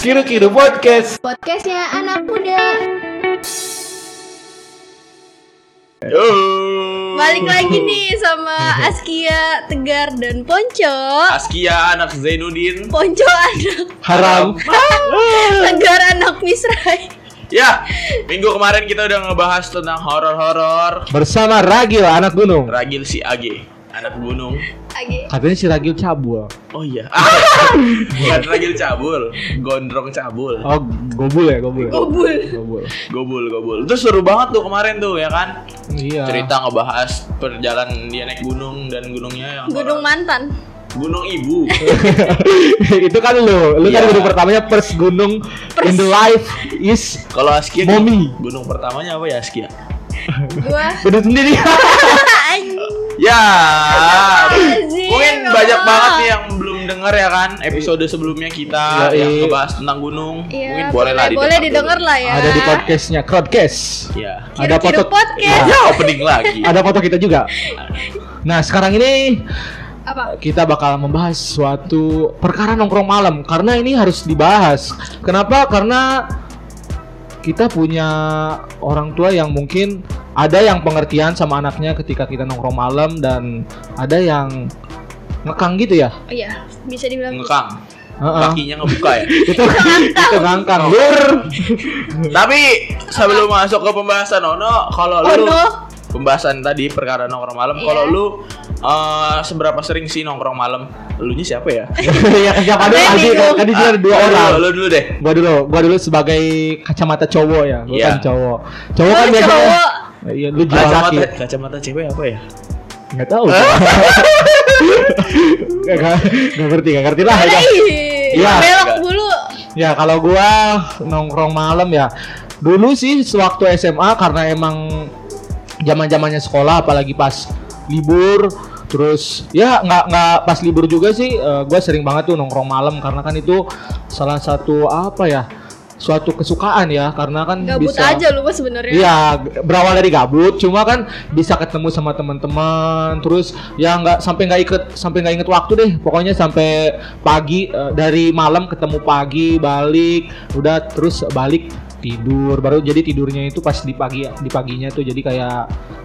Kiru Kiru Podcast. Podcastnya anak muda. Yo. Balik lagi nih sama Askia, Tegar, dan Ponco. Askia anak Zainuddin. Ponco anak Haram. Tegar anak Misrai. Ya, minggu kemarin kita udah ngebahas tentang horor-horor. Bersama Ragil anak gunung. Ragil si AG, anak gunung. Agi. Katanya si Ragil cabul. Oh iya. Bukan Ragil cabul, gondrong cabul. Oh, gobul ya, gobul. Gobul. Gobul. Gobul gobul. Itu seru banget tuh kemarin tuh ya kan. Iya. Cerita ngebahas perjalanan dia naik gunung dan gunungnya yang Gunung horor. mantan. Gunung Ibu. itu kan lu, lu kan Iya. gunung pertamanya first gunung in the life is Kalau Askia Momi. gunung pertamanya apa ya Askia? Gua gunung sendiri. Ya, mungkin ya banyak banget nih yang belum denger ya kan episode sebelumnya kita Yoi. yang ngebahas tentang gunung. Iya, mungkin boleh lah boleh didengar lah ya. Ada di podcastnya Crowdcast. Ya. Ada foto podcast. Ya, opening lagi. Ada foto kita juga. Nah, sekarang ini Apa? kita bakal membahas suatu perkara nongkrong malam karena ini harus dibahas. Kenapa? Karena kita punya orang tua yang mungkin ada yang pengertian sama anaknya ketika kita nongkrong malam dan ada yang ngekang gitu ya. Oh, iya, bisa dibilang. Ngekang. Heeh. Kakinya ngebuka ya. itu itu ngangkang lur. Tapi sebelum masuk ke pembahasan Ono, kalau Oh lu no. Pembahasan tadi perkara nongkrong malam, Iya. kalau lu eh, seberapa sering sih nongkrong malam? Lu nya siapa ya? ya siapa dulu tadi ini, kan di sini ada dua Ah, orang. Lu, lu dulu deh. Gua dulu, gua dulu sebagai kacamata cowok ya. Gua Iya. kan cowok. Cowok kan Oh, biasanya cowok. Iya, lu jual laki. Kacamata, kacamata cewek apa ya? Nggak tahu. Gak, gak, gak ngerti, gak ngerti lah. ya. Iya. Belok Enggak. dulu. Ya kalau gua nongkrong malam ya. Dulu sih sewaktu SMA karena emang zaman zamannya sekolah, apalagi pas libur. Terus ya nggak nggak pas libur juga sih. eh, gua sering banget tuh nongkrong malam karena kan itu salah satu apa ya? Suatu kesukaan ya karena kan Gabut bisa aja lu mah sebenarnya. Iya, berawal dari gabut, cuma kan bisa ketemu sama teman-teman, terus ya nggak sampai nggak ikut sampai nggak inget waktu deh, pokoknya sampai pagi eh, dari malam ketemu pagi balik, udah terus balik tidur, baru jadi tidurnya itu pas di pagi di paginya tuh jadi kayak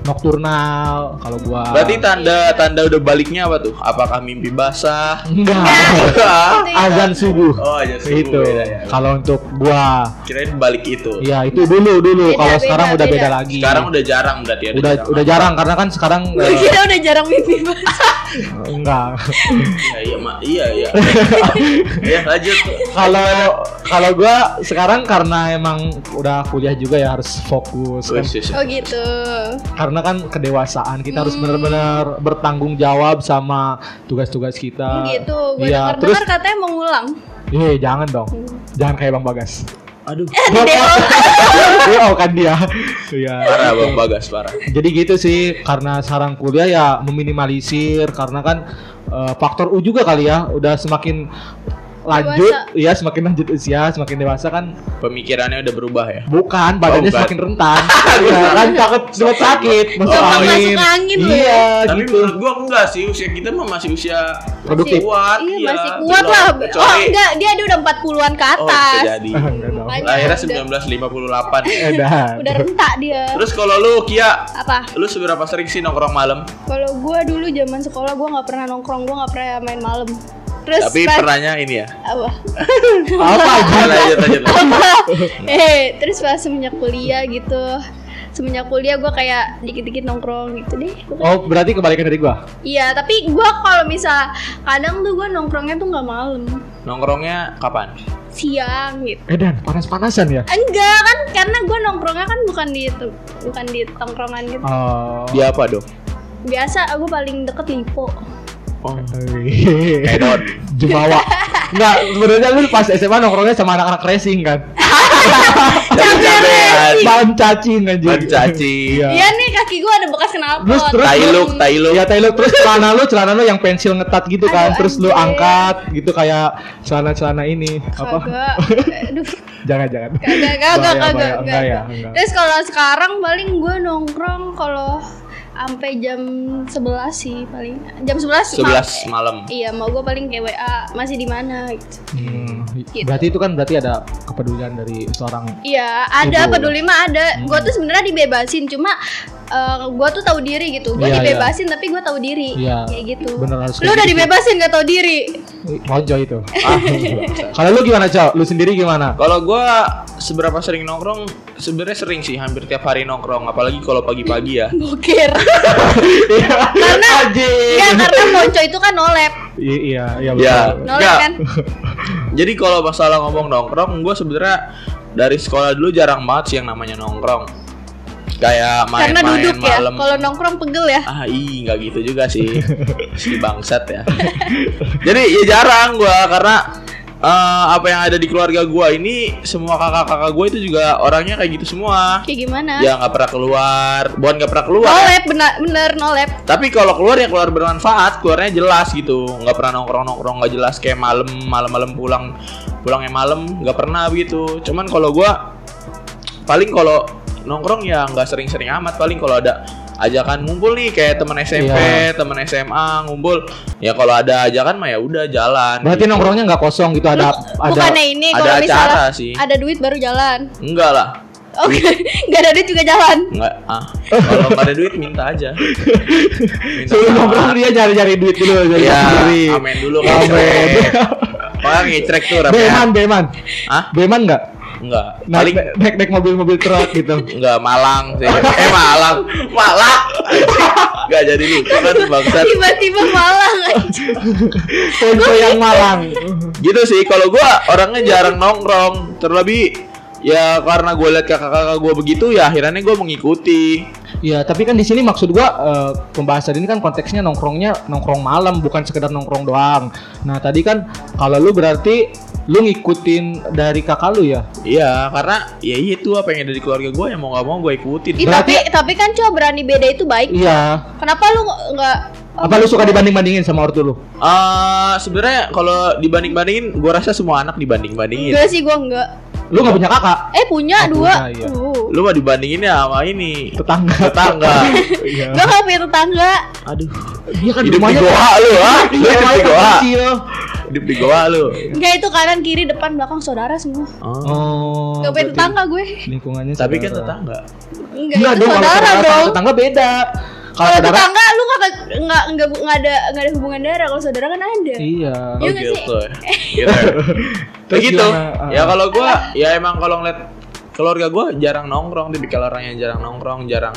nokturnal kalau gua. Berarti tanda tanda udah baliknya apa tuh? Apakah mimpi basah? enggak azan subuh. Oh, aja itu. Kalau untuk gua, Kirain balik itu. ya itu dulu dulu. Beda, Kalau beda, sekarang udah beda beda. lagi. Sekarang udah jarang berarti ya. udah udah jarang karena kan sekarang Gue eh, kira udah jarang mimpi banget. enggak Iya, iya, mak. Iya, iya. ya, lanjut. kalau kalau gua sekarang karena emang udah kuliah juga ya harus fokus kan. Wih, sis. Oh gitu. karena kan kedewasaan kita harus Hmm. benar-benar bertanggung jawab sama tugas-tugas kita gitu. Gue iya dengar terus dengar katanya mau ngulang. eh jangan dong jangan kayak bang bagas Aduh. oh kan dia iya Parah, Bang Bagas, parah. jadi gitu sih karena sekarang kuliah ya meminimalisir karena kan eh, faktor U juga kali ya udah semakin lanjut Dewasa. ya semakin lanjut usia semakin dewasa kan Pemikirannya udah berubah ya. bukan badannya bukan. semakin rentan ya, kan takut cepat sakit masuk Gampang angin masuk angin lu iya Tapi gitu menurut gua enggak sih, usia kita mah masih usia Produktif. kuat. Iya, masih kuat belum. lah. Oh Kecuali enggak, dia dia udah 40-an ke Oh, bisa atas. jadi. Enggak dong. Makanya Lahirnya udah- 1958. edan Udah rentak dia. Terus kalau lu Kia, Apa? lu seberapa sering sih nongkrong malam? Kalau gua dulu zaman sekolah gua nggak pernah nongkrong, gua nggak pernah main malam. Terus Tapi pas- pernahnya ini ya. apa? apa aja Lanjut, lanjut, eh, terus pas semenjak kuliah gitu. Semenjak kuliah gua kayak dikit-dikit nongkrong gitu deh. oh berarti kebalikan dari gua Iya, tapi gua kalau misal kadang tuh gua nongkrongnya tuh nggak malam, Nongkrongnya kapan? siang gitu. edan panas-panasan ya Enggak kan karena gua nongkrongnya kan bukan di bukan di tongkrongan gitu. oh Dia apa dong? Biasa aku paling deket Lipo. Hehehe. Edon. Jumawa Enggak, sebenarnya lu pas SMA nongkrongnya sama anak-anak racing kan Cabean. Ban cacing anjir Ban cacing. Iya Iya nih kaki gua ada bekas knalpot. Terus- terus- Tailuk, tailuk. Iya Taylor terus celana lu celana lu yang pensil ngetat gitu kan Aduh, terus lu angkat gitu kayak celana-celana ini apa Kagak. Aduh. jangan jangan Kagak, kagak, kagak, enggak ya enggak Terus kalau sekarang paling gue nongkrong kalau sampai jam 11 sih paling. Jam 11 11 malam. Iya, mau gue paling kayak WA masih di mana gitu. Hmm, Gitu. Berarti itu kan berarti ada kepedulian dari seorang Iya, ada Ibu. peduli mah ada. Hmm. Gue tuh sebenarnya dibebasin, cuma gue tuh tahu diri gitu. Gue Iya, iya. dibebasin tapi gue tahu diri. Iya. Kayak gitu. bener harus Lu udah gitu. dibebasin gak tahu diri. Mojo itu. Ah, Kalau lu gimana, Cok? Lu sendiri gimana? Kalau gua seberapa sering nongkrong? Sebenarnya sering sih, hampir tiap hari nongkrong, apalagi kalau pagi-pagi ya. Bokir. karena Iya, karena Monco itu kan nolep. Iya, iya, iya Ya, betul. Nolep Enggak. kan? Jadi kalau masalah ngomong nongkrong, gue sebenarnya dari sekolah dulu jarang banget sih yang namanya nongkrong. Kayak Karena main-main duduk ya. malam. Kalau nongkrong pegel ya. Ah, ih, nggak gitu juga sih. si bangsat ya. Jadi ya jarang gua karena eh, apa yang ada di keluarga gua ini semua kakak-kakak gue itu juga orangnya kayak gitu semua. Kayak gimana? Ya nggak pernah keluar, bukan nggak pernah keluar. ya. Nolep benar bener nolep. Tapi kalau keluar ya keluar bermanfaat, keluarnya jelas gitu. Nggak pernah nongkrong-nongkrong nggak jelas kayak malam malam-malam pulang pulangnya malam nggak pernah begitu. Cuman kalau gua paling kalau nongkrong ya nggak sering-sering amat. Paling kalau ada ajakan ngumpul nih kayak teman SMP, Iya. teman SMA ngumpul. Ya kalau ada ajakan mah ya udah jalan. Berarti gitu. nongkrongnya nggak kosong gitu ada ada Bukannya ini ada kalau misalnya acara sih. ada duit baru jalan. Enggak lah. Oke, nggak ada duit juga jalan. Enggak. Ah, kalau nggak ada duit minta aja. Minta sebelum nongkrong dia cari-cari duit dulu jadi Ya, sendiri. amen dulu ngecrek. Makanya ngecrek tuh Beman. Beman. Hah? Beman nggak? Enggak. Naik, Paling naik, naik mobil-mobil truk gitu. enggak Malang sih. Eh Malang. Malang. Enggak jadi lucu kan bangsat. Tiba-tiba malang aja. Ponco yang Malang. Gitu sih kalau gua orangnya jarang nongkrong. Terlebih ya karena gue liat kakak-kakak gue begitu ya akhirnya gue mengikuti. Ya, tapi kan di sini maksud gua eh, pembahasan ini kan konteksnya nongkrongnya nongkrong malam bukan sekedar nongkrong doang. Nah, tadi kan kalau lu berarti lu ngikutin dari kakak lu ya? Iya karena ya itu apa yang ada di keluarga gue yang mau nggak mau gue ikutin. Ih, tapi tapi kan coba berani beda itu baik. Iya. Kenapa lu nggak Apa lu suka dibanding-bandingin sama ortu lu? Eh sebenarnya kalau dibanding-bandingin, gue rasa semua anak dibanding-bandingin. Enggak sih gua enggak. Lu nggak punya kakak? Eh punya Oh, dua. punya, iya. Uh. Lu mah dibandinginnya sama ini Tetangga. tetangga. Iya. Gua nggak punya tetangga. Aduh, Dia kan hidup di rumahnya goa lu, ah? Lu Iya, hidup di goa. Hidup di goa lu. Enggak itu kanan kiri depan belakang saudara semua. Oh. Oh. Gak punya tetangga gue. Lingkungannya Tapi kan tetangga. Enggak, Enggak itu dong, saudara dong. tetangga beda. Kalau Kalau saudara tetangga lu kata enggak enggak enggak ada enggak ada hubungan darah. Kalau saudara kan ada. Iya. Oh Iya nggak sih? gitu ya. Gitu. ya. Terus Begitu. gimana? Ya kalau gua ya emang kalau ngeliat keluarga gua jarang nongkrong, tipikal orang yang jarang nongkrong, jarang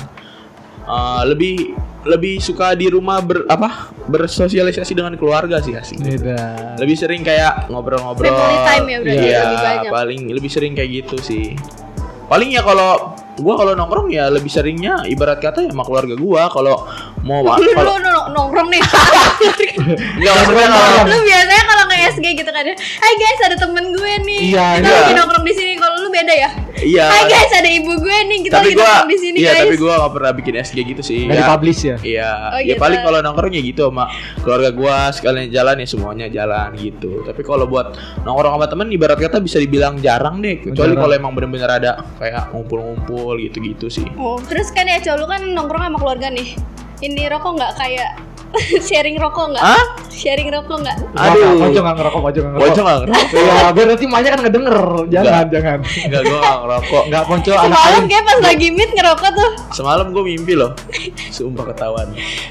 eh, lebih lebih suka di rumah ber apa bersosialisasi dengan keluarga sih asik. Beda. Lebih sering kayak ngobrol-ngobrol. Family time ya berarti Iya, lebih banyak. paling lebih sering kayak gitu sih. Paling ya kalau gua kalau nongkrong ya lebih seringnya ibarat kata ya sama keluarga gua kalau mau Lu, lu, kalau lu nongkrong nih. enggak maksudnya kalau lu biasanya kalau nge SG gitu kan ya. Hai guys, ada temen gue nih. Iya, kita iya. lagi nongkrong di sini. Kalau lu beda ya. Iya. Hai guys, ada ibu gue nih. Kita tapi lagi gua nongkrong di sini iya guys. tapi gua gak pernah bikin SG gitu sih. Dari Ya, publish ya? Iya, Oh, ya gitu. paling kalau nongkrong ya gitu sama keluarga gua sekalian jalan ya semuanya jalan gitu. Tapi kalau buat nongkrong sama temen ibarat kata bisa dibilang jarang deh, kecuali kalau emang bener-bener ada kayak ngumpul-ngumpul gitu-gitu sih. Oh, terus kan ya cowok lu kan nongkrong sama keluarga nih. Ini rokok nggak kayak sharing rokok nggak? Hah? Sharing rokok nggak? Aduh. Pocong nggak ngerokok, pocong nggak ngerokok. Bocor nggak ngerokok? Iya, biar nanti Manya kan ngedenger. Jangan, jangan. Enggak, gua nggak ngerokok. Enggak ponco anak Semalam kayak pas lagi meet ngerokok tuh. Semalam gua mimpi loh. Sumpah ketahuan.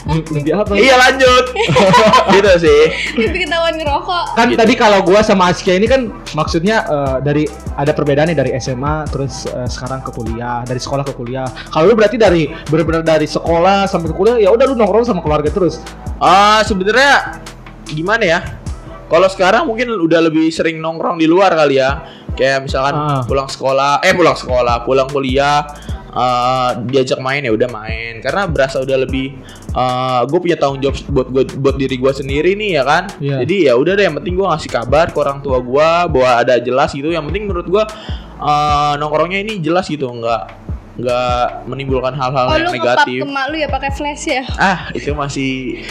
Mimpi apa? iya lanjut. gitu sih. Mimpi ketahuan ngerokok. Kan Gitu. tadi kalau gua sama Askia ini kan maksudnya eh, dari ada perbedaan nih dari SMA terus eh, sekarang ke kuliah, dari sekolah ke kuliah. Kalau lu berarti dari benar-benar dari sekolah sampai ke kuliah ya udah lu nongkrong sama keluarga terus. Ah, sebenarnya gimana ya? Kalau sekarang mungkin udah lebih sering nongkrong di luar kali ya. Kayak misalkan Ah. pulang sekolah, eh pulang sekolah, pulang kuliah, eh, diajak main ya udah main. Karena berasa udah lebih, gue punya tanggung jawab buat gua, buat diri gue sendiri nih ya kan. Iya. Jadi ya udah deh, yang penting gue ngasih kabar ke orang tua gue bahwa ada jelas gitu. Yang penting menurut gue eh, nongkrongnya ini jelas gitu, nggak nggak menimbulkan hal-hal Oh yang lu ngepap negatif. ke mak lu ya pakai flash ya? Ah, itu masih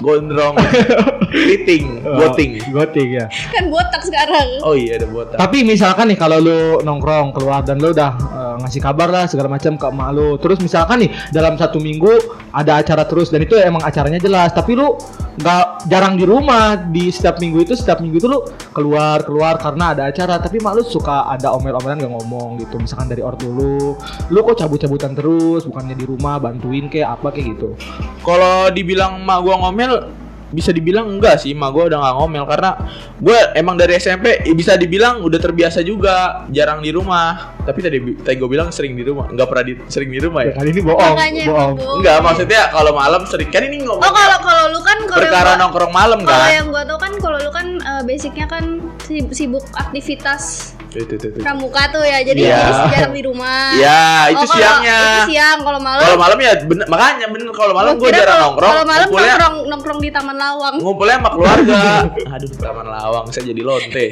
gondrong, keriting, goting. Goting ya. Kan botak sekarang. Oh iya ada botak. Tapi misalkan nih kalau lu nongkrong keluar dan lu udah eh, ngasih kabar lah segala macam ke emak lu. Terus misalkan nih dalam satu minggu ada acara terus dan itu emang acaranya jelas. Tapi lu nggak jarang di rumah di setiap minggu itu setiap minggu itu lu keluar keluar karena ada acara. Tapi mak lu suka ada omel-omelan gak ngomong gitu. Misalkan dari ortu lu, lu kok cabut-cabutan terus bukannya di rumah bantuin kayak apa kayak gitu. Kalau dibilang mak gua ngomel bisa dibilang enggak sih mak gua udah nggak ngomel. Karena gue emang dari SMP eh, bisa dibilang udah terbiasa juga jarang di rumah. Tapi tadi tadi gue bilang sering di rumah nggak pernah di, sering di rumah Ya, ya kali ini bohong, Makanya bohong. enggak maksudnya kalau malam sering kan ini ngomong Oh kalau kalau lu kan kalau perkara gua- nongkrong malam Kalau kan? yang gua tau kan kalau lu kan eh, basicnya kan si- sibuk aktivitas Tuh, tuh, tuh. pramuka tuh ya. Jadi jadi jarang di rumah. ya itu Oh, siangnya Itu siang kalau malam. kalau malam ya bener makanya bener kalau malam gua gue jarang nongkrong Kalau malam ngumpulnya nongkrong nongkrong di Taman Lawang. ngumpulnya sama keluarga aduh taman lawang saya jadi lonte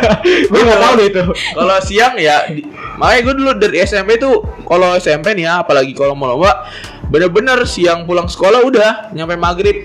Gue nggak tahu deh itu. kalau siang ya di- makanya gue dulu dari SMP tuh kalau SMP nih ya apalagi kalau mau lomba bener-bener siang pulang sekolah udah nyampe maghrib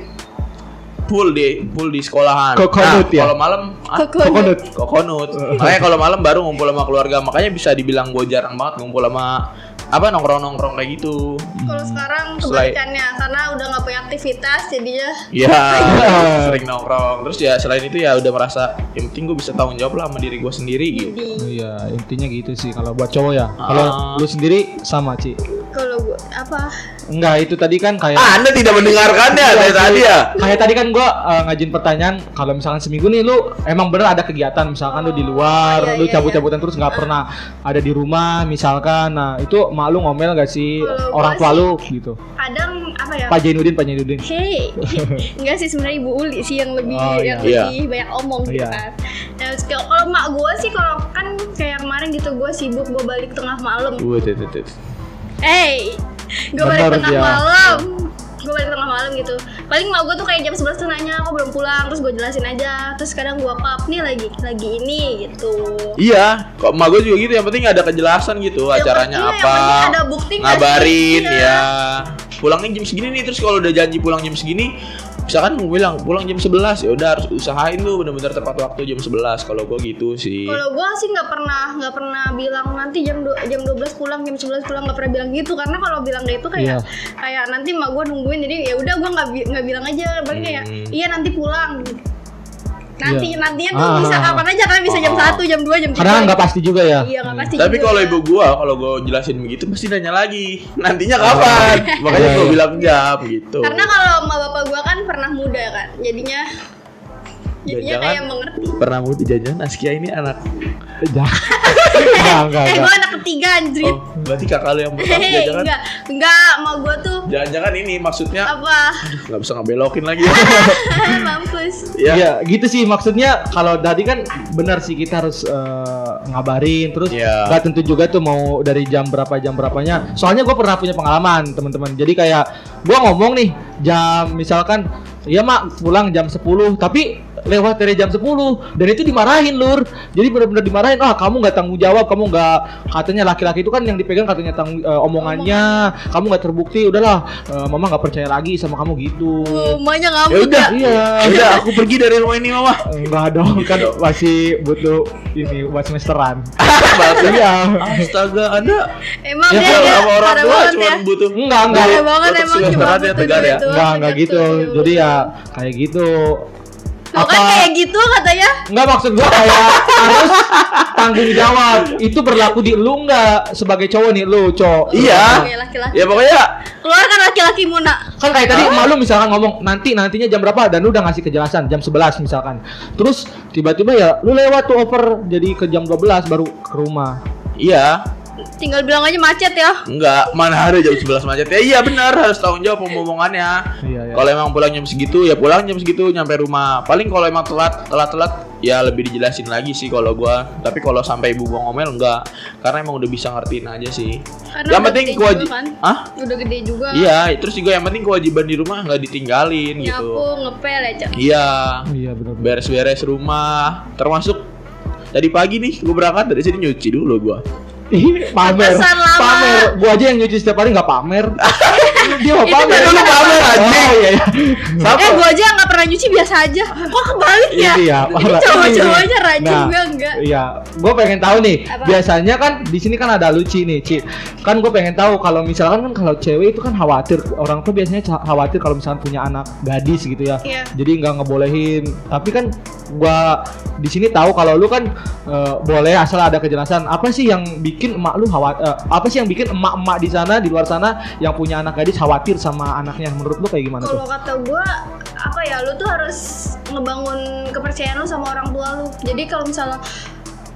full di full di sekolahan Kokonut nah, ya? kalau malam ah, Kokonut. kokonut makanya kalau malam baru ngumpul sama keluarga makanya bisa dibilang gue jarang banget ngumpul sama apa nongkrong nongkrong kayak gitu Kalau sekarang Selain- kebalikannya karena udah nggak punya aktivitas jadinya ya sering nongkrong terus ya selain itu ya udah merasa yang penting gue bisa tanggung jawab lah sama diri gue sendiri gitu di Iya, intinya gitu sih kalau buat cowok ya. Kalau Ah. lu sendiri sama, Ci. Kalau gua apa Enggak, itu tadi kan kayak ah, anda tidak mendengarkannya dari tadi ya kayak tadi kan gua uh, ngajin pertanyaan kalau misalkan seminggu nih lu emang bener ada kegiatan misalkan lu di luar iya, lu iya, cabut-cabutan terus nggak pernah ada di rumah misalkan nah itu mak lu ngomel gak sih Kalau orang gua tua lu gitu kadang apa ya Pak Jainuddin Pak Jainuddin Hei, enggak sih sebenarnya Ibu Uli sih yang lebih Oh, iya. yang Iya. lebih banyak omong gitu Iya. kan. Nah, kalau kalau mak gue sih kalau kan kayak kemarin gitu gue sibuk gue balik tengah malam. Tuh. Hey, gue balik tengah dia. malam. Gue balik tengah malam gitu. Paling mak gue tuh kayak jam 11 tuh nanya aku belum pulang, terus gue jelasin aja. Terus kadang gue pap nih lagi lagi ini gitu. Iya, kok emak gue juga gitu. Yang penting ada kejelasan gitu Yang acaranya penting- apa. yang ada bukti sih? ngabarin Iya. ya. Pulangnya jam segini nih. Terus kalau udah janji pulang jam segini, misalkan gue bilang pulang jam 11 ya udah harus usahain lu bener-bener tepat waktu jam 11 kalau gue gitu sih. Kalau gue sih nggak pernah nggak pernah bilang nanti jam du- jam 12 pulang jam 11 pulang nggak pernah bilang gitu karena kalau bilang kayak itu kayak Iya. kayak nanti mak gue nungguin jadi ya udah gue nggak bi- nggak bilang aja paling kayak Hmm. iya nanti pulang nanti Iya. nantinya tuh Ah, bisa ah, ah. kapan aja kan bisa jam Ah. 1 jam 2 jam 3 kadang nggak pasti juga ya iya nggak pasti Tapi kalau ibu gua kalau gua jelasin begitu pasti nanya lagi. Nantinya kapan? Makanya Iya, gua iya. bilang jam gitu. karena kalau emak bapak gue kan pernah muda kan jadinya jadinya Jangan- kayak mengerti pernah mau dijajan Askia ini anak. Jangan. enggak enggak eh gue anak ketiga anjrit Oh, berarti kakak lu yang pertama Hehehe, jangan. enggak enggak emak gue tuh Jangan-jangan ini maksudnya apa nggak bisa ngebelokin lagi. mampus ya. Iya, gitu sih maksudnya kalau tadi kan benar sih kita harus eh, ngabarin terus Iya. nggak tentu juga tuh mau dari jam berapa jam berapanya. Soalnya gue pernah punya pengalaman teman-teman. Jadi kayak gue ngomong nih jam misalkan Iya mak pulang jam 10 tapi lewat dari jam 10 dan itu dimarahin lur jadi benar-benar dimarahin ah kamu nggak tanggung jawab kamu nggak katanya laki-laki itu kan yang dipegang katanya tanggung eh, omongannya kamu nggak terbukti udahlah eh, mama nggak percaya lagi sama kamu gitu Emaknya Ya ngamuk udah. iya Ya udah aku pergi dari rumah ini mama. Enggak dong, kan masih butuh ini buat semesteran. Bahasa Iya. Astaga, Anda Emang Ya, dia, kalau dia sama orang tua cuma ya. butuh Enggak, enggak. Banget emang cuma ya, butuh Tegar ya? Enggak, enggak gitu. Jadi ya kayak gitu. Lo kan kayak gitu katanya. Enggak maksud gua kayak harus tanggung jawab. Itu berlaku di lu enggak sebagai cowok nih lu, cowok. Iya. Oke, laki-laki. Ya pokoknya Keluar kan laki-laki muna. Kan kayak tadi malu misalkan ngomong nanti nantinya jam berapa dan lu udah ngasih kejelasan jam 11 misalkan. Terus tiba-tiba ya lu lewat tuh over jadi ke jam 12 baru ke rumah. iya, Tinggal bilang aja macet ya. enggak mana ada jam 11 macet. Ya iya benar harus tanggung jawab omongannya. Iya, iya. Kalau emang pulang jam segitu ya pulang jam segitu nyampe rumah. Paling kalau emang telat telat telat ya lebih dijelasin lagi sih kalau gua. Tapi kalau sampai ibu gua ngomel enggak. Karena emang udah bisa ngertiin aja sih. Karena yang penting gede juga kewajib kan. ah Udah gede juga. iya terus juga yang penting kewajiban di rumah nggak ditinggalin Nyapu, gitu ngepel ya, Cak. iya Iya benar. beres-beres rumah termasuk tadi pagi nih gue berangkat dari sini nyuci dulu gua pamer. Pamer. Gua aja yang nyuci setiap hari nggak pamer. dia mau Itu pamer. dulu pamer. Oh iya iya. Eh gue aja nggak pernah nyuci biasa aja. Kok kebalik ya? Iya, Ini parah. cowok-cowoknya rajin Nah, gue enggak. Iya, gue pengen tahu nih. Apa? Biasanya kan di sini kan ada Luci nih, Ci. Kan gue pengen tahu kalau misalkan kan kalau cewek itu kan khawatir orang tuh biasanya khawatir kalau misalkan punya anak gadis gitu ya. Iya. Jadi nggak ngebolehin. Tapi kan gua di sini tahu kalau lu kan eh, boleh asal ada kejelasan. Apa sih yang bikin emak lu khawatir? apa sih yang bikin emak-emak di sana di luar sana yang punya anak gadis khawatir sama anaknya? Menurut lu kayak gimana tuh? Kalau kata gue apa ya lu tuh harus ngebangun kepercayaan lu sama orang tua lu. Jadi kalau misalnya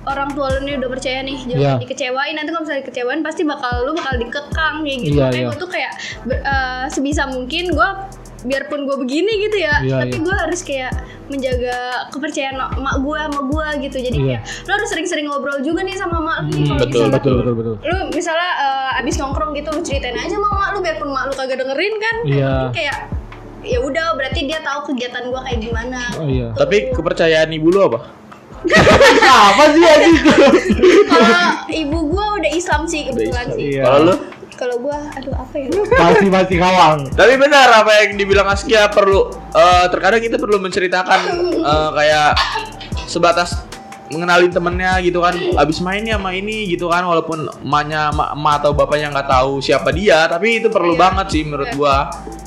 orang tua lu nih udah percaya nih jangan Iya. dikecewain nanti kalau misalnya dikecewain pasti bakal lu bakal dikekang kayak gitu Iya, makanya iya. gue tuh kayak eh, sebisa mungkin gue biarpun gue begini gitu ya Iya, tapi iya. gue harus kayak menjaga kepercayaan emak gue sama gue gitu jadi Iya. kayak lu harus sering-sering ngobrol juga nih sama emak lu Hmm, kalau betul, misalnya betul betul betul. lu misalnya eh, abis nongkrong gitu lu ceritain aja sama mak lu biarpun mak lu kagak dengerin kan Iya. Tapi kayak ya udah berarti dia tahu kegiatan gua kayak gimana Oh iya. Tapi kepercayaan ibu lu apa? apa sih anjing? kalau ibu gua udah Islam sih kebetulan Islam. sih Iya. Kalau lu? Kalau gua aduh apa ya Masih masih kawang. Tapi benar apa yang dibilang Askia perlu eh, terkadang kita perlu menceritakan eh, kayak sebatas mengenalin temennya gitu kan abis mainnya sama ini gitu kan walaupun emaknya emak, emak atau bapaknya nggak tahu siapa dia tapi itu perlu Iya. banget sih menurut Iya. gua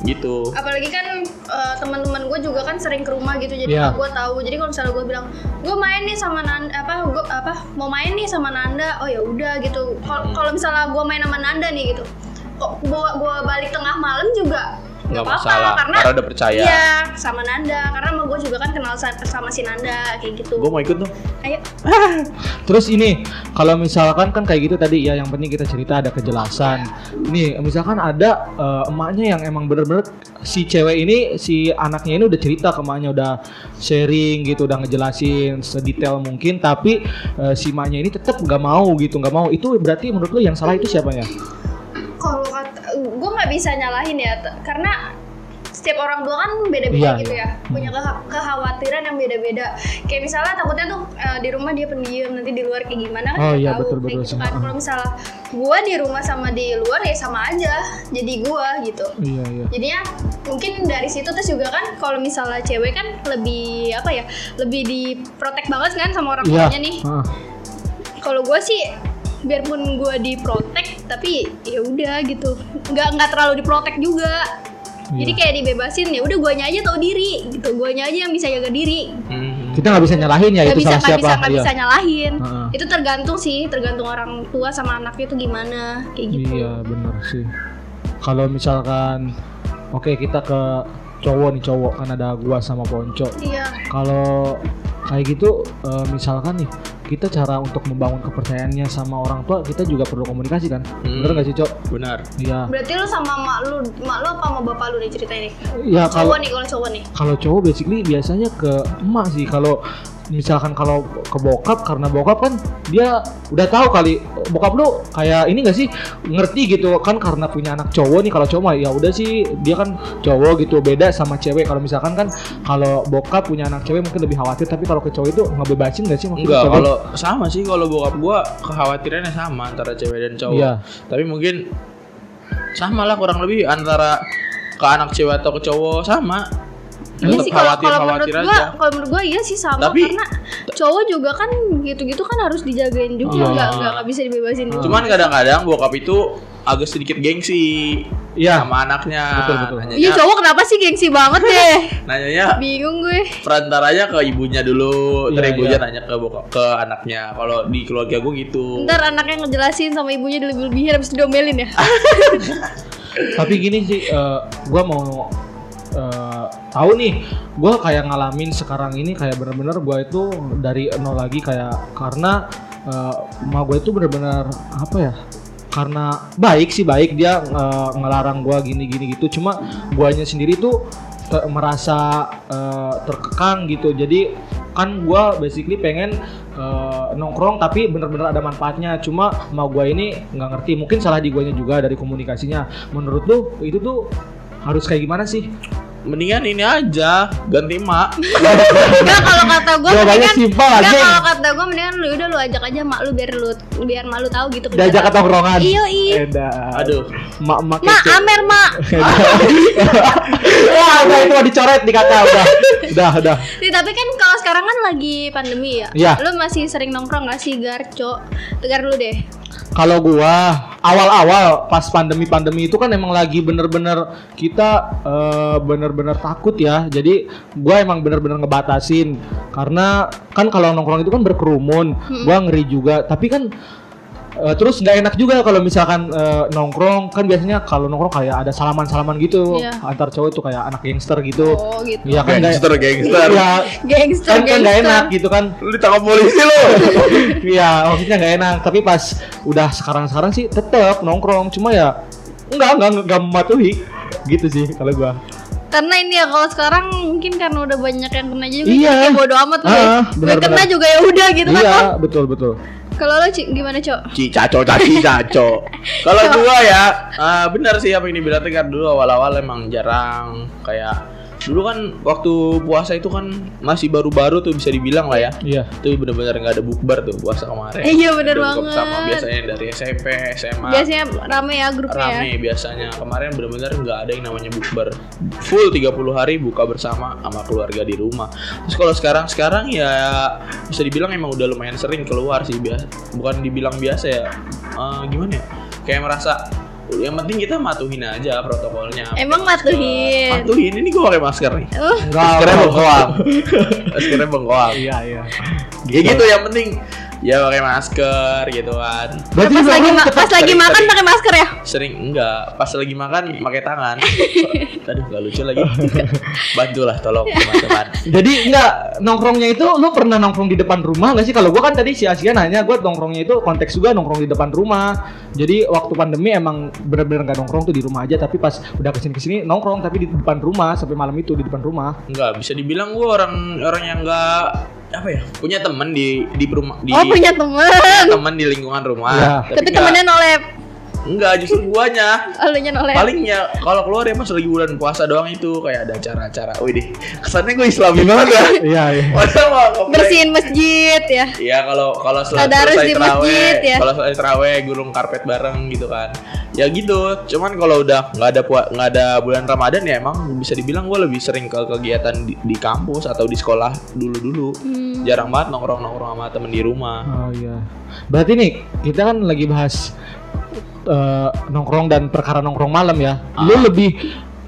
gitu apalagi kan eh, teman-teman gue juga kan sering ke rumah gitu jadi Iya. gue tahu. Jadi kalau misalnya gue bilang gue main nih sama Nanda apa gue apa mau main nih sama Nanda? Oh ya udah gitu. Kal- kalau misalnya gue main sama Nanda nih gitu kok gue gue balik tengah malam juga nggak apa-apa, karena karena udah percaya. iya sama Nanda karena sama gue juga kan kenal sa- sama si Nanda kayak gitu. Gua mau ikut tuh. Ayo. Terus ini kalau misalkan kan kayak gitu tadi ya yang penting kita cerita ada kejelasan. Nih misalkan ada eh, emaknya yang emang bener-bener si cewek ini si anaknya ini udah cerita ke emaknya udah sharing gitu udah ngejelasin sedetail mungkin tapi eh, si emaknya ini tetap nggak mau gitu nggak mau. Itu berarti menurut lu yang salah itu siapanya? Bisa nyalahin ya karena setiap orang tua kan beda-beda Iya, gitu iya. ya punya keha- kekhawatiran yang beda-beda kayak misalnya takutnya tuh eh, di rumah dia pendiam nanti di luar kayak gimana kan Oh, iya, tahu betul, kayak betul gitu kan kalau misalnya gue di rumah sama di luar ya sama aja jadi gue gitu Iya iya. jadinya mungkin dari situ terus juga kan kalau misalnya cewek kan lebih apa ya lebih diprotek banget kan sama orang Iya. tuanya nih heeh. kalau gue sih biarpun gue diprotek tapi ya udah gitu nggak nggak terlalu diprotek juga jadi Iya. kayak dibebasin ya udah guanya aja tahu diri gitu guanya aja yang bisa jaga diri Hmm. Kita nggak bisa nyalahin ya nggak itu bisa salah nggak siapa? bisa nggak Iya. bisa nyalahin Heeh. itu tergantung sih tergantung orang tua sama anaknya itu gimana kayak gitu Iya bener sih. Kalau misalkan oke kita ke cowok nih cowok kan ada gua sama Ponco. iya Kalau kayak gitu eh, misalkan nih kita cara untuk membangun kepercayaannya sama orang tua kita juga perlu komunikasi kan? Hmm. Bener nggak sih cok? benar Iya. berarti lu sama mak lu mak lu apa sama bapak lu nih ceritain nih Iya kalau cowok nih kalau cowok nih kalau cowok basically biasanya ke emak sih kalau misalkan kalau ke bokap karena bokap kan dia udah tahu kali bokap lu kayak ini gak sih ngerti gitu kan karena punya anak cowok nih kalau cowok ya udah sih dia kan cowok gitu beda sama cewek kalau misalkan kan kalau bokap punya anak cewek mungkin lebih khawatir tapi kalau ke cowok itu ngebebasin gak sih Enggak, kalau sama sih kalau bokap gua kekhawatirannya sama antara cewek dan cowok. Iya. Tapi mungkin sama lah kurang lebih antara ke anak cewek atau ke cowok sama. Iya sih kalau menurut khawatir gua kalau menurut gua iya sih sama Tapi- karena cowok juga kan gitu-gitu kan harus dijagain juga Iya. nggak nggak nggak bisa dibebasin juga. Cuman kadang-kadang bokap itu agak sedikit gengsi Iya. sama anaknya. Betul, betul. Nanyanya, Iya cowok kenapa sih gengsi banget deh nanyanya bingung gue perantaranya ke ibunya dulu, Iya, terus ibunya iya. nanya ke bokap ke anaknya. Kalau di keluarga gue gitu. ntar anaknya ngejelasin sama ibunya dilebih-lebihin habis diomelin ya tapi gini sih eh, gua mau eh, tahu nih gua kayak ngalamin sekarang ini kayak bener-bener gua itu dari nol lagi kayak karena eh, emak gue itu bener-bener apa ya karena baik sih baik. Dia eh, ngelarang gua gini-gini gitu. Cuma guanya sendiri tuh te- merasa eh, terkekang gitu. Jadi kan gua basically pengen eh, nongkrong tapi bener-bener ada manfaatnya. Cuma mau gua ini nggak ngerti. Mungkin salah di guanya juga dari komunikasinya. Menurut lu itu tuh harus kayak gimana sih mendingan ini aja ganti mak. Enggak kalau kata gue mendingan simpel aja. kalau kata gue mendingan lu udah lu ajak aja mak lu biar lu biar mak lu tahu gitu Diajak ke tongkrongan. Iya, iya. Aduh. Mak-mak Mak, kece. Amer, Mak. Wah, udah itu dicoret di kata udah. Udah, udah. Nih, tapi kan kalau sekarang kan lagi pandemi ya. Iya. Lu masih sering nongkrong gak sih, Garco? Tegar lu deh. Kalau gua awal-awal pas pandemi-pandemi itu kan emang lagi bener-bener kita eh, bener-bener takut ya. Jadi gua emang bener-bener ngebatasin karena kan kalau nongkrong itu kan berkerumun. Gua ngeri juga. Tapi kan eh, terus nggak enak juga kalau misalkan eh, nongkrong kan biasanya kalau nongkrong kayak ada salaman-salaman gitu Iya. antar cowok tuh kayak anak gangster gitu. Oh, gitu. Iya kan Gangster, gangster. Iya, Gangster, kan kan nggak gangster. enak gitu kan. Lu ditangkap polisi lu. Iya, maksudnya nggak enak. Tapi pas udah sekarang-sekarang sih tetep nongkrong. Cuma ya nggak nggak nggak mematuhi gitu sih kalau gua. Karena ini ya kalau sekarang mungkin karena udah banyak yang kena juga Iya. kayak bodo amat lu Ah, ya. Gue benar-benar. kena juga ya udah gitu kan. iya, Om. betul betul. Kalau lo Ci, gimana, Cok? Ci caco caci caco. Kalau gua ya ah, benar sih apa yang dibilang Tegar dulu awal-awal emang jarang kayak dulu kan waktu puasa itu kan masih baru-baru tuh bisa dibilang lah ya. Iya. Itu bener-bener nggak ada bukber tuh puasa kemarin. Iya, bener Ada buka bersama banget. biasanya dari SMP, SMA. Biasanya rame ya grupnya ya. rame biasanya kemarin bener-bener nggak ada yang namanya bukber full 30 hari buka bersama sama keluarga di rumah terus kalau sekarang sekarang ya bisa dibilang emang udah lumayan sering keluar sih biasa bukan dibilang biasa ya Eh, gimana ya kayak merasa yang penting kita matuhin aja protokolnya. Emang matuhin. matuhin. Ini gue pakai masker nih. Uh, Enggak. maskernya bengkoang. maskernya bengkoang. Iya iya. ya gitu yang penting ya pakai masker gitu kan Berarti pas lu lagi ma- pas lagi sering- makan pakai masker ya? sering enggak pas lagi makan pakai tangan aduh gak lucu lagi bantulah tolong teman-teman Jadi enggak nongkrongnya itu lu pernah nongkrong di depan rumah nggak sih? Kalau gua kan tadi si Asia nanya, gua nongkrongnya itu konteks juga nongkrong di depan rumah. Jadi waktu pandemi emang bener-bener nggak nongkrong tuh di rumah aja, tapi pas udah ke sini ke sini nongkrong tapi di depan rumah sampai malam itu di depan rumah. enggak bisa dibilang gue orang orang yang enggak apa ya punya teman di di rumah di Oh punya temen. teman di lingkungan rumah Iya. Tapi enggak- temennya nolep. Enggak justru guanya Oh, lu nya nolep. palingnya kalau keluar ya pas lagi bulan puasa doang itu kayak ada acara-acara wih deh kesannya gue islami banget ya Iya iya. Bersihin masjid ya. Iya kalau kalau setelah Tadarus selesai masjid, ya? kalau selesai terawih gulung karpet bareng gitu kan. Ya gitu. Cuman kalau udah nggak ada nggak ada bulan Ramadan ya emang bisa dibilang gue lebih sering ke kegiatan di, di kampus atau di sekolah dulu-dulu. Hmm. Jarang banget nongkrong-nongkrong sama temen di rumah. Oh iya. Berarti nih kita kan lagi bahas eh, nongkrong dan perkara nongkrong malam ya. Lu lebih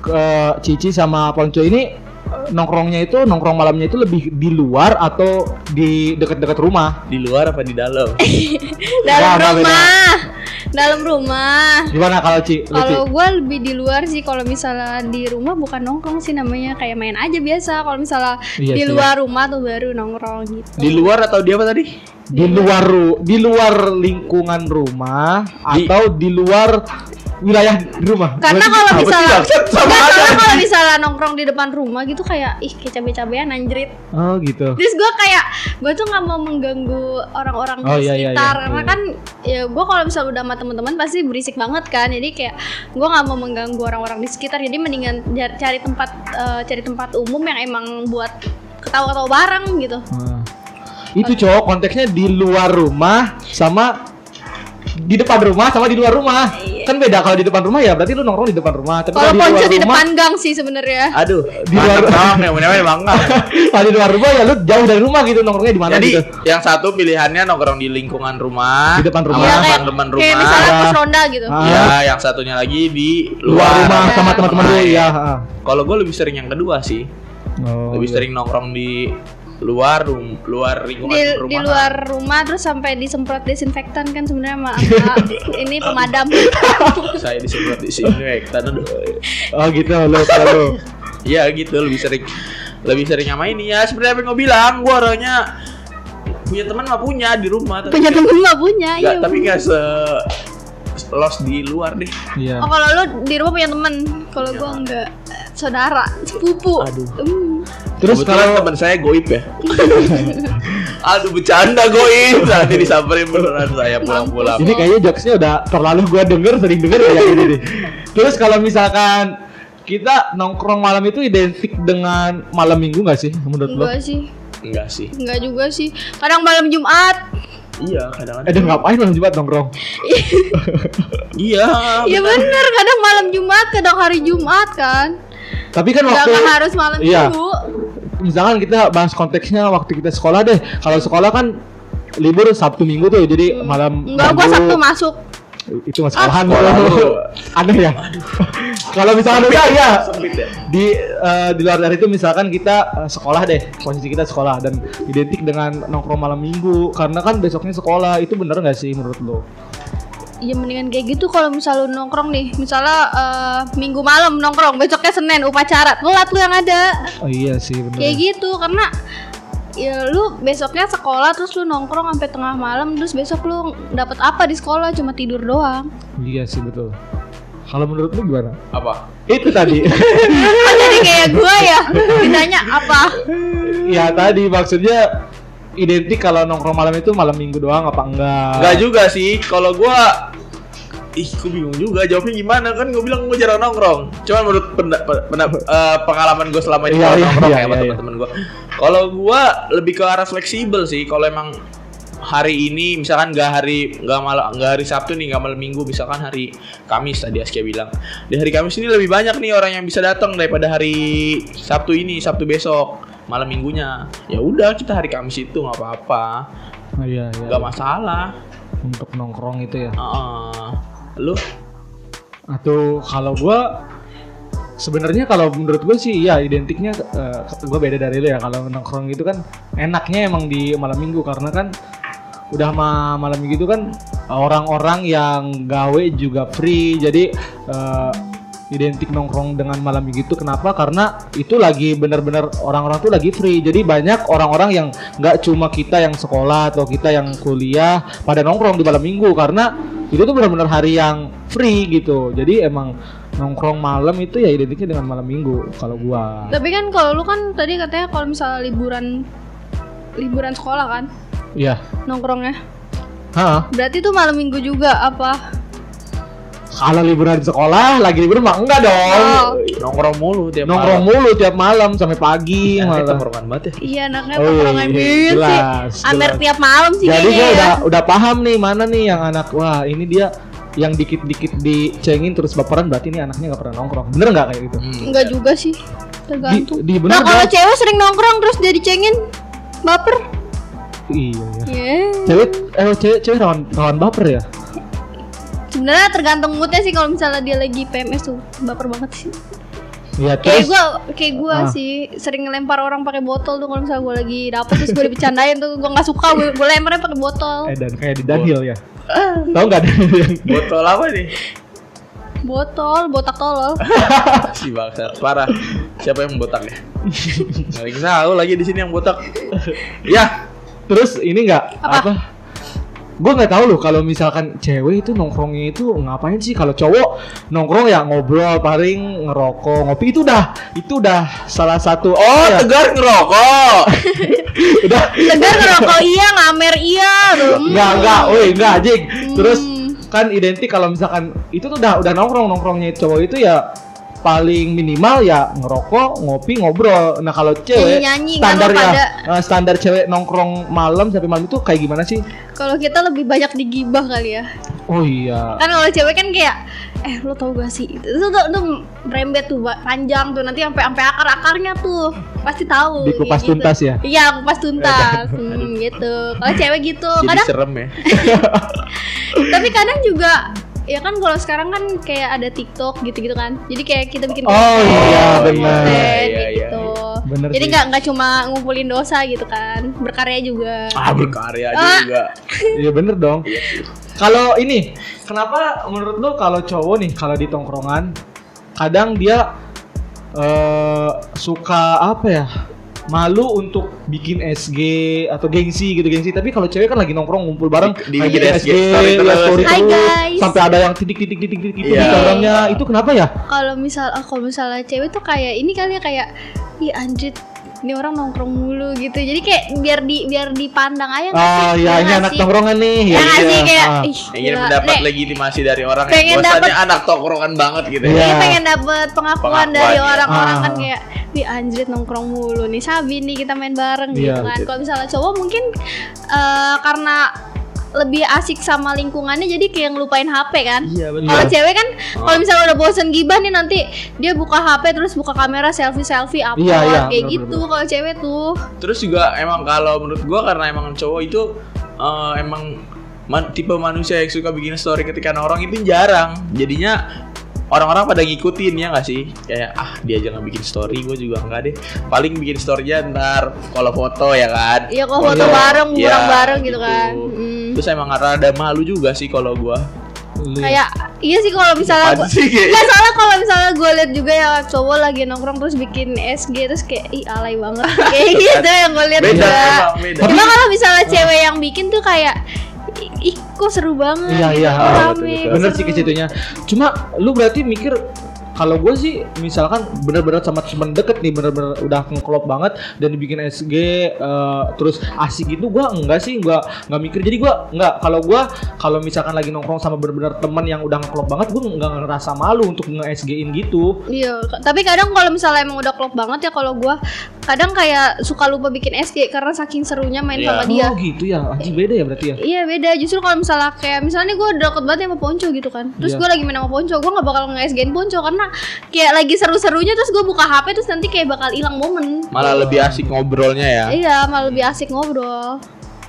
ke Cici sama Ponco ini eh, nongkrongnya itu nongkrong malamnya itu lebih di luar atau di dekat-dekat rumah? Di luar apa di dalam? Dalam beda. rumah. Dalam rumah. Gimana kalau Ci? Kalau gue lebih di luar sih kalau misalnya di rumah bukan nongkrong sih namanya kayak main aja biasa. Kalau misalnya Iya di luar rumah tuh baru nongkrong gitu. di luar atau di apa tadi? di luar ru- di luar lingkungan rumah Di- atau di luar wilayah di rumah. Karena kalau misalnya karena kalau misalnya nongkrong di depan rumah gitu kayak ih kayak cabe-cabean anjrit. Oh gitu. Terus gue kayak gue tuh nggak mau mengganggu orang-orang Oh, di iya, iya, sekitar iya. karena Iya. kan ya gue kalau misalnya udah sama teman-teman pasti berisik banget kan. Jadi kayak gue nggak mau mengganggu orang-orang di sekitar. Jadi mendingan cari tempat eh, cari tempat umum yang emang buat ketawa-ketawa bareng gitu. Nah, itu cowok konteksnya di luar rumah sama di depan rumah sama di luar rumah. Kan beda kalau di depan rumah ya berarti lu nongkrong di depan rumah. Tapi Kalau di ponco di rumah, depan gang sih sebenarnya. Aduh, Di luar- bang yang benar bang. kalau di luar rumah ya lu jauh dari rumah gitu nongkrongnya di mana Jadi gitu. yang satu pilihannya nongkrong di lingkungan rumah, Di depan rumah. Iya, depan kayak, depan kayak rumah. misalnya Ya. pos ronda gitu. Ah. Ya, yang satunya lagi di Luar luar, rumah Ya. sama teman-teman lu ya. Kalau gue lebih sering yang kedua sih, Oh, lebih iya. sering nongkrong di luar rum, luar lingkungan di, rumah. di luar rumah terus sampai disemprot desinfektan kan sebenarnya sama, ini pemadam Saya disemprot di sini, Ektan, aduh. Oh gitu lu kalau lu. Iya gitu, lebih sering lebih sering sama ini ya. Apa yang gue bilang, gue orangnya punya teman mah punya di rumah, tapi punya temen mah punya iya tapi nggak se los di luar deh. Iya. oh kalau lu di rumah punya temen kalau gua enggak saudara sepupu Aduh. Hmm. Terus kalau teman saya goib ya. Aduh bercanda goib. Nanti disamperin beneran saya pulang-pulang. Ini kayaknya jokesnya udah terlalu gua denger sering denger kayak gini nih. Terus kalau misalkan kita nongkrong malam itu identik dengan malam minggu nggak sih menurut lo? Enggak sih, Enggak sih. enggak juga sih. Kadang malam Jumat. Iya, kadang-kadang. Eh, ngapain malam Jumat nongkrong? Iya. Iya bener, kadang malam Jumat, kadang hari Jumat kan. Tapi kan Enggak waktu harus malam Iya. Minggu. Misalkan kita bahas konteksnya waktu kita sekolah deh. Kalau sekolah kan libur Sabtu Minggu tuh, jadi malam Hmm. Enggak, gua Sabtu masuk. itu mas sekolahan lu. aneh ya kalau misalkan udah ya di eh, di luar dari itu misalkan kita eh, sekolah deh posisi kita sekolah dan identik dengan nongkrong malam minggu karena kan besoknya sekolah itu bener nggak sih menurut lo Ya mendingan kayak gitu kalau misal lu nongkrong nih. Misalnya eh, minggu malam nongkrong Besoknya Senin upacara Telat lu yang ada. Oh iya sih bener. Kayak gitu Karena Ya lu besoknya sekolah Terus lu nongkrong sampai tengah malam Terus besok lu dapat apa di sekolah? Cuma tidur doang. Iya sih betul. Kalau menurut lu gimana? Apa? itu tadi. Kok jadi kayak gue ya Ditanya apa? Ya tadi maksudnya identik kalau nongkrong malam itu malam minggu doang apa enggak Enggak juga sih. Kalau gua Ih, gue bingung juga jawabnya gimana kan gue bilang gue jarang nongkrong. Cuman menurut penda- penda- eh, pengalaman gue selama ini Iya, kalau iya, nongkrong iya, ya sama iya, teman-teman gue. Kalau gue lebih ke arah fleksibel sih. Kalau emang hari ini misalkan nggak hari nggak malam nggak hari Sabtu nih nggak malam Minggu misalkan hari Kamis tadi Askia bilang di hari Kamis ini lebih banyak nih orang yang bisa datang daripada hari Sabtu ini Sabtu besok malam minggunya. Ya udah kita hari Kamis itu nggak apa-apa. Oh, iya, iya. nggak masalah. Untuk nongkrong itu ya? Heeh. lu? Atau kalau gua sebenarnya kalau menurut gue sih ya identiknya eh, gue beda dari lu ya. Kalau nongkrong itu kan enaknya emang di malam minggu. Karena kan udah ma malam minggu itu kan orang-orang yang gawe juga free. Jadi eh, identik nongkrong dengan malam minggu itu. Kenapa? Karena itu lagi bener-bener orang-orang tuh lagi free. Jadi banyak orang-orang yang nggak cuma kita yang sekolah atau kita yang kuliah pada nongkrong di malam minggu. Karena itu tuh benar-benar hari yang free gitu. Jadi emang nongkrong malam itu ya identiknya dengan malam minggu kalau gua. Tapi kan kalau lu kan tadi katanya kalau misalnya liburan Liburan sekolah kan? Iya. Nongkrongnya? Hah? Berarti tuh malam minggu juga apa? Kalau liburan di sekolah lagi liburan mah enggak dong Oh. nongkrong mulu tiap nongkrong mulu tiap malam sampai pagi malam. malah. tongkrongan banget ya Iya anaknya Oh, nongkrongan iya, banget sih jelas, Amer jelas. tiap malam sih Jadi gue ya udah udah paham nih mana nih yang anak wah ini dia yang dikit-dikit dicengin terus baperan berarti ini anaknya nggak pernah nongkrong. Bener nggak kayak gitu? Enggak juga sih Di, Tergantung di Nah bener kalau dong. cewek sering nongkrong terus dia dicengin Baper Iya ya. Ya Cewek eh cewek cewek rawan rawan baper ya? Sebenarnya tergantung moodnya sih kalau misalnya dia lagi PMS tuh. Baper banget sih. Iya Kayak terus? gue kayak gue Ah. sih sering ngelempar orang pakai botol tuh kalau misalnya gue lagi dapet terus gue dibecandain tuh. Gue nggak suka gue, gue lemparnya pakai botol. Eh dan kayak di Daniel ya. Tahu nggak? Daniel yang botol apa nih botol botak tolol. Si bangsat parah. Siapa yang botak ya? Nggak lagi tahu lagi di sini yang botak. Ya terus ini nggak? Apa? apa? Gue nggak tahu loh kalau misalkan cewek itu nongkrongnya itu ngapain sih? Kalau cowok nongkrong ya ngobrol paling ngerokok ngopi itu udah itu udah salah satu oh ya, tegar ngerokok. Udah. Tegar ngerokok iya ngamer iya tuh Enggak, enggak, woi, enggak, Jik. Terus Hmm. kan identik kalau misalkan itu tuh udah udah nongkrong nongkrongnya cowok itu ya paling minimal ya ngerokok, ngopi, ngobrol. Nah kalau cewek Nyanyi-nyanyi kan standar ya pada. eh, standar cewek nongkrong malam sampai malam itu kayak gimana sih? kalau kita lebih banyak digibah kali ya Oh iya. kan kalau cewek kan kayak eh lo tau gak sih itu tuh, tuh, tuh rembet tuh panjang tuh nanti sampai sampai akar akarnya tuh pasti tahu Dikupas gitu. tuntas ya? iya kupas tuntas hmm, gitu kalau cewek gitu jadi kadang serem ya tapi kadang juga ya kan kalau sekarang kan kayak ada TikTok gitu-gitu kan jadi kayak kita bikin Oh, konten, iya, bikin benar. konten, Iya, kayak iya, gitu Bener jadi nggak nggak cuma ngumpulin dosa gitu kan berkarya juga ah berkarya Ah. juga Iya bener dong. Iya. Kalau ini, kenapa menurut lo kalau cowok nih kalau di tongkrongan kadang dia eh suka apa ya? Malu untuk bikin SG atau gengsi gitu gengsi. Tapi kalau cewek kan lagi nongkrong ngumpul bareng Di- main dibikin SG, story terus. story Hai, terus, guys. sampai ada yang titik titik titik titik gitu di Iya. Instagramnya. Itu kenapa ya? kalau misal ah, kalau misalnya cewek tuh kayak ini kali ya kayak Ih anjir ini orang nongkrong mulu gitu jadi kayak biar di biar dipandang aja nggak Ah sih? ya ini anak sih? tongkrongan nih. ya nggak sih kayak Ah. ih mendapat legitimasi dari orang Pengen yang dapet- anak tongkrongan banget gitu Iya. ya. Iya pengen dapet pengakuan Pengakuan, dari ya. orang-orang kan Ah. kayak Wih anjrit nongkrong mulu nih Sabi nih kita main bareng gitu Iya. kan Kalau misalnya cowok mungkin eh, karena lebih asik sama lingkungannya jadi kayak ngelupain HP kan Iya benar. Kalau cewek kan Oh. kalau misalnya udah bosen gibah nih nanti dia buka HP terus buka kamera selfie-selfie upload Iya, iya, kayak bener, gitu kalau cewek tuh. Terus juga emang kalau menurut gua karena emang cowok itu eh, emang man- tipe manusia yang suka bikin story ketika nongkrong itu jarang. Jadinya orang-orang pada ngikutin ya nggak sih? Kayak ah dia aja nggak bikin story, gue juga nggak deh. Paling bikin storynya ntar kalau foto ya kan. Iya kalau Oh, foto iya. bareng, kurang bareng gitu, gitu. kan. Mm. Terus emang rada malu juga sih kalau gua. Lu- Kayak iya sih kalau misalnya gua, Nggak soalnya kalau misalnya gue liat juga ya cowok lagi nongkrong terus bikin SG terus kayak ih alay banget kayak gitu yang gue beda juga. Cuma kalau misalnya cewek yang bikin tuh kayak ih kok seru banget. Iya iya. rame, kok Bener sih ke situnya. Cuma lu berarti mikir kalau gue sih misalkan bener-bener sama temen deket nih bener-bener udah ngeklop banget dan dibikin SG eh, terus asik gitu gue enggak sih enggak nggak mikir jadi gue enggak kalau gue kalau misalkan lagi nongkrong sama bener-bener temen yang udah ngeklop banget gue enggak ngerasa malu untuk nge-SG-in gitu Iya, tapi kadang kalau misalnya emang udah klop banget ya kalau gua kadang kayak suka lupa bikin SG karena saking serunya main Iya. sama dia. oh gitu ya anjing beda ya berarti ya Iya beda, justru kalau misalnya kayak misalnya gue deket banget sama Ponco gitu kan Terus Iya. gue lagi main sama Ponco, gue gak bakal nge-SG-in Ponco Karena kayak lagi seru-serunya terus gue buka HP terus nanti kayak bakal hilang momen Malah lebih asik ngobrolnya ya. Iya, malah lebih asik ngobrol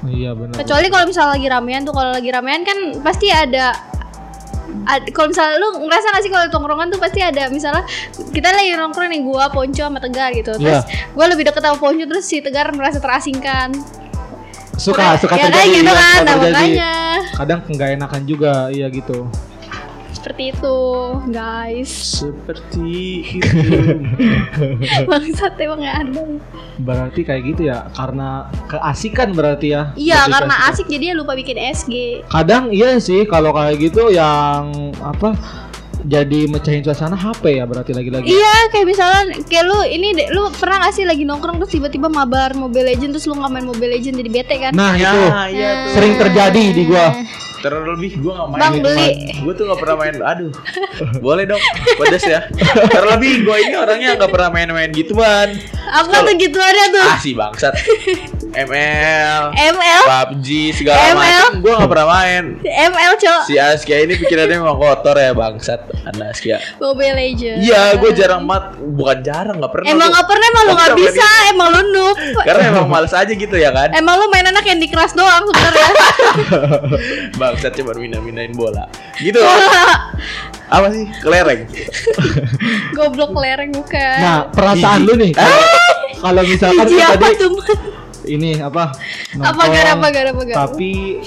iya benar Kecuali kalau misalnya lagi ramean tuh, kalau lagi ramean kan pasti ada ad- kalau misalnya lu ngerasa gak sih kalau tongkrongan tuh pasti ada misalnya kita lagi nongkrong nih gua Ponco sama Tegar gitu terus Iya. gua lebih deket sama Ponco terus si Tegar merasa terasingkan suka suka ya terjadi kayak gitu iya, kan suka nah, terjadi. makanya kadang nggak enakan juga iya gitu seperti itu guys. Seperti itu. bangsat emang gak ada. Berarti kayak gitu ya karena keasikan berarti ya. Iya Berarti karena keasikan. asik jadi dia lupa bikin SG kadang iya sih kalau kayak gitu yang apa jadi mecahin suasana HP ya berarti lagi-lagi. Iya kayak misalnya kayak lu ini deh lu pernah gak sih lagi nongkrong terus tiba-tiba mabar Mobile Legend terus lu nggak main Mobile Legend jadi bete kan? nah ya, itu. iya tuh. sering terjadi di gua Terlebih gue gak main Bang, itu, beli. Gue tuh gak pernah main. Aduh. Boleh dong Pedes ya. Terlebih gue ini orangnya gak pernah main-main gituan. Apa tuh gitu ada tuh? Ah si bangsat. ML ML PUBG segala macam Gue gak pernah main. ML cowok Si Askia ini pikirannya memang kotor ya bangsat. Anak Askia. Mobile Legend Iya gue jarang mat Bukan jarang gak pernah Emang gak pernah emang lu Nggak gak bisa Emang lu noob. Karena emang males aja gitu ya kan? Emang lu main anak yang di kelas doang sebenarnya Bangsat cuma mina-minain bola. Gitu. Apa sih? Kelereng. Goblok lereng bukan. Nah perasaan lu nih. Kalau misalkan tuh apa tadi tuh? ini apa? Apa nongkrong, gara apa gara apa gara tapi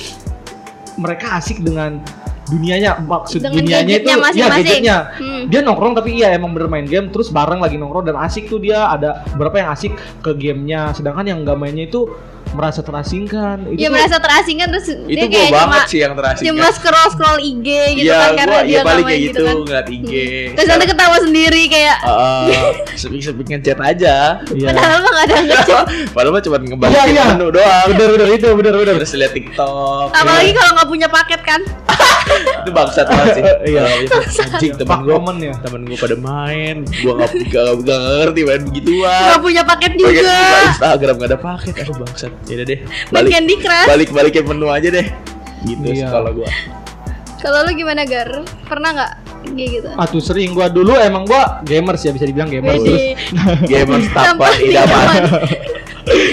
mereka asik dengan dunianya. Maksud Dengan dunianya itu gadgetnya ya masing-masing. gadgetnya. Hmm. dia nongkrong tapi iya emang bener main game terus bareng lagi nongkrong dan asik tuh dia. Ada beberapa yang asik ke gamenya sedangkan yang nggak mainnya itu merasa terasingkan. Itu Ya tuh- merasa terasingkan terus Itu dia gue kayak banget cuma sih yang terasing Cuma scroll scroll IG gitu Iya kan karena gue dia ya paling kayak gitu kan. ngeliat IG Terus nanti ketawa sendiri kayak Sepik-sepik ngechat aja. Iya. Padahal mah gak ada ngechat. Padahal mah cuma iya ngebalikin iya. menu doang. Bener bener itu bener bener. Terus liat TikTok Apalagi kalau nggak punya paket kan. Itu bangsat banget sih. Iya. Itu, Anjing temen gue ya. Temen gue pada main. Gue gak, gak, gak, gak ngerti main begituan. Nggak punya paket juga. Instagram gak ada paket. Aduh bangsat Yaudah deh Balik Candy Crush Balik balikin menu aja deh Gitu Iya. kalau gue Kalau lu gimana Gar? Pernah nggak kayak gitu? ah tuh sering gua dulu emang gua gamers ya bisa dibilang gamers terus. Gamers tapan idaman.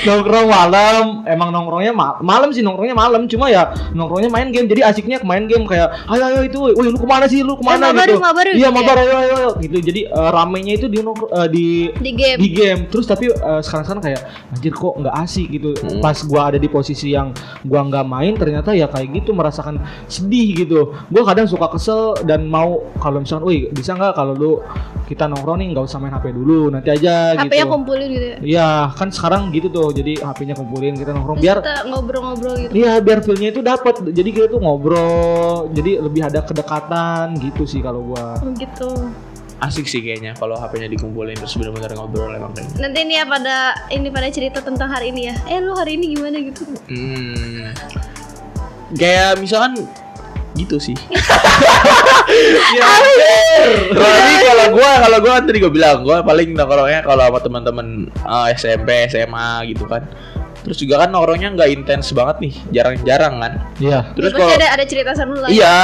Nongkrong malam. Emang nongkrongnya ma- malam sih nongkrongnya malam. Cuma ya nongkrongnya main game. Jadi asiknya main game kayak ayo ayo itu woi lu ke mana sih? Lu ke mana? Eh, mabar gitu. yuk, mabar yuk, iya. mabar ayo ayo ayo. Gitu. Jadi eh, ramenya itu di nongkrong eh, di Di game. di game. Terus tapi eh, sekarang-sekarang kayak anjir kok nggak asik? Gitu. Hmm. pas gua ada di posisi yang gua nggak main ternyata ya kayak gitu merasakan sedih gitu. Gua kadang suka kesel dan mau kalau misalnya woi bisa nggak kalau lu kita nongkrong nih nggak usah main HP dulu nanti aja HP-nya gitu. kumpulin gitu ya. Iya, kan sekarang gitu tuh. Jadi HP-nya kumpulin kita nongkrong biar kita ngobrol-ngobrol gitu. Iya, biar feel-nya itu dapat. Jadi kita tuh ngobrol, jadi lebih ada kedekatan gitu sih kalau gua. Oh, gitu. asik sih kayaknya kalau HP-nya dikumpulin terus benar-benar ngobrol emang kayaknya. Nanti ini ya pada ini pada cerita tentang hari ini ya. Eh lu hari ini gimana gitu? Hmm. Kayak misalkan gitu sih. Ya, Tapi kalau gua kalau gua kan tadi gua bilang gua paling nongkrongnya kalau sama teman-teman eh, SMP, SMA gitu kan. Terus juga kan nongkrongnya nggak intens banget nih, jarang-jarang kan. Iya. Terus Pasti kalau ada ada cerita seru lah. iya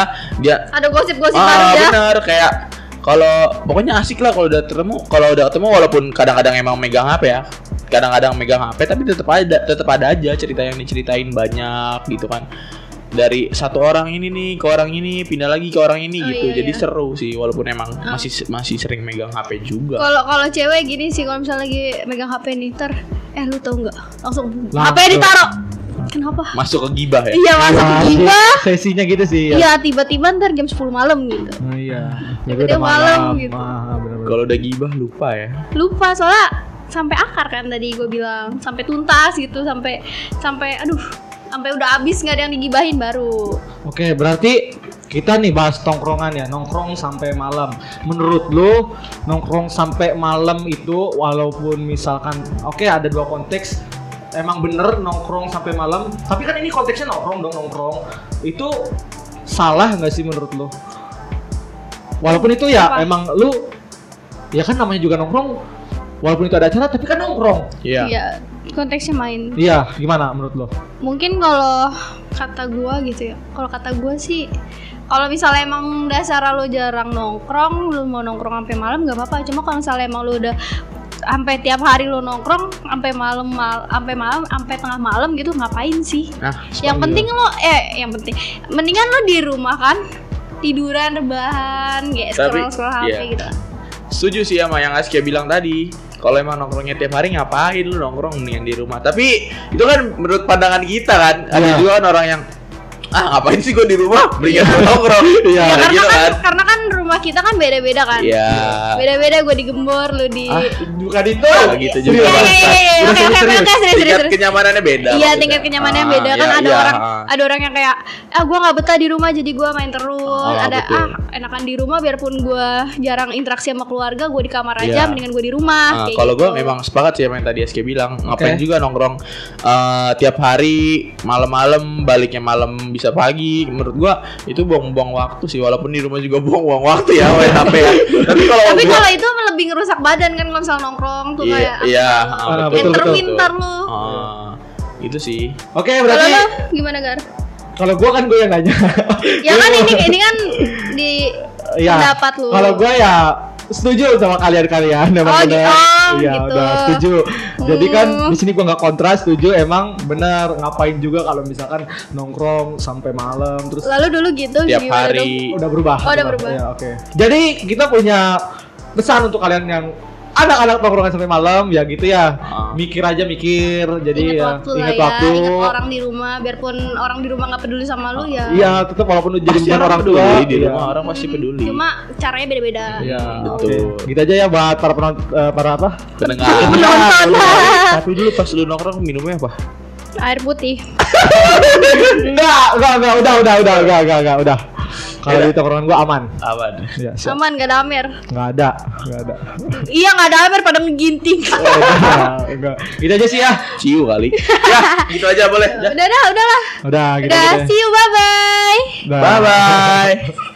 dia Ada gosip-gosip baru ah ya. benar kayak kalau pokoknya asik lah kalau udah ketemu kalau udah ketemu walaupun kadang-kadang emang megang HP ya kadang-kadang megang HP tapi tetap ada tetap ada aja cerita yang diceritain banyak gitu kan dari satu orang ini nih ke orang ini pindah lagi ke orang ini Oh, gitu iya, jadi iya. seru sih walaupun emang masih masih sering megang HP juga Kalau kalau cewek gini sih kalau misalnya lagi megang HP nih ter eh lu tau nggak langsung Langsung. HP ditaruh. Kenapa? masuk ke gibah ya Iya masuk Wah, gila. Sesinya gitu sih. ya. Iya tiba-tiba ntar jam 10 malam gitu. Oh, iya. Tiba-tiba malam gitu. Ah, bener-bener. kalau udah gibah lupa ya Lupa soalnya sampai akar kan tadi gue bilang sampai tuntas gitu sampai sampai aduh sampai udah habis nggak ada yang digibahin baru Oke, berarti kita nih bahas tongkrongan ya, nongkrong sampai malam. Menurut lu nongkrong sampai malam itu walaupun misalkan oke ada dua konteks emang bener nongkrong sampai malam, tapi kan ini konteksnya nongkrong dong nongkrong. Itu salah nggak sih menurut lu? Walaupun itu ya Apa? emang lu ya kan namanya juga nongkrong walaupun itu ada acara tapi kan nongkrong. iya Iya, konteksnya main. Iya, gimana menurut lu? mungkin kalau kata gua gitu ya. Kalau kata gua sih kalau misalnya emang dasar lo jarang nongkrong lu mau nongkrong sampai malam nggak apa-apa. Cuma kalau misalnya emang lu udah sampai tiap hari lo nongkrong sampai malam mal sampai malam sampai tengah malam gitu ngapain sih? Nah yang penting lo eh yang penting. Mendingan lo di rumah kan? Tiduran rebahan kayak Tapi, scroll scroll HP iya. gitu. Setuju sih sama yang Askia bilang tadi kalau emang nongkrongnya tiap hari ngapain lu nongkrong mendingan di rumah tapi itu kan menurut pandangan kita kan ada Iya. juga kan orang yang ah ngapain sih gue di rumah mendingan nongkrong Iya. Ya, karena gitu kan, kan karena kan rumah kita kan beda-beda kan Iya. beda-beda gue digembor lu di Ah, bukan itu. Nggak gitu juga, Iya, iya, iya, iya. Oke, oke, oke, oke, serius, serius, tingkat kenyamanannya beda Iya tingkat kenyamanannya Ah, beda kan iya, ada iya, orang ah. ada orang yang kayak ah gue nggak betah di rumah jadi gue main terus Ah, ada betul. ah enakan di rumah biarpun gue jarang interaksi sama keluarga gue di kamar aja Iya. mendingan gue di rumah Nah, kayak kalau gitu. gue memang sepakat sih yang tadi SK bilang ngapain juga nongkrong eh, tiap hari malam-malam baliknya malam bisa pagi menurut gue itu buang-buang waktu sih walaupun di rumah juga buang-buang waktu ya main HP ya tapi kalau tapi kalau itu lebih ngerusak badan kan kalau misal nongkrong tuh iya kayak iya Ah, ah, betul, betul, betul. lu Ah, itu sih Oke, kalau berarti lu gimana gar kalau gua kan gue yang nanya. ya kan ini ini kan di Iya. pendapat lu Kalau gua ya setuju sama kalian-kalian emang Oh, bener. gitu. Oh, Iya, gitu. udah setuju. Jadi kan Hmm. di sini gua nggak kontra, setuju emang bener ngapain juga kalau misalkan nongkrong sampai malam terus lalu dulu gitu tiap gimana dong? hari udah berubah. Oh, udah berubah. Ya, oke. Jadi kita punya pesan untuk kalian yang anak-anak nongkrongan sampai malam ya gitu ya. Ah. Mikir aja mikir. Jadi ingat ya waktu lah ingat ya, waktu. ingat orang di rumah biarpun orang di rumah nggak peduli sama lu ya Iya, tetap walaupun lu jadi bukan orang orang peduli tua di iya. rumah orang pasti peduli cuma caranya beda-beda Iya, Betul. oke. Gitu aja ya buat para penonton eh, para apa? pendengar tapi dulu pas lu nongkrong minumnya apa air putih enggak, enggak, enggak, udah, udah, udah, enggak, enggak, enggak, udah. Kalau Udah. di tongkrongan gua aman. aman Ya, siap. aman gak ada amer Enggak ada, enggak ada. iya gak ada amer pada ngeginting Enggak, enggak. Gitu aja sih ya. ciu kali ya gitu aja boleh udah dah udahlah Udah, gitu udah aja. see you bye bye Udah. bye bye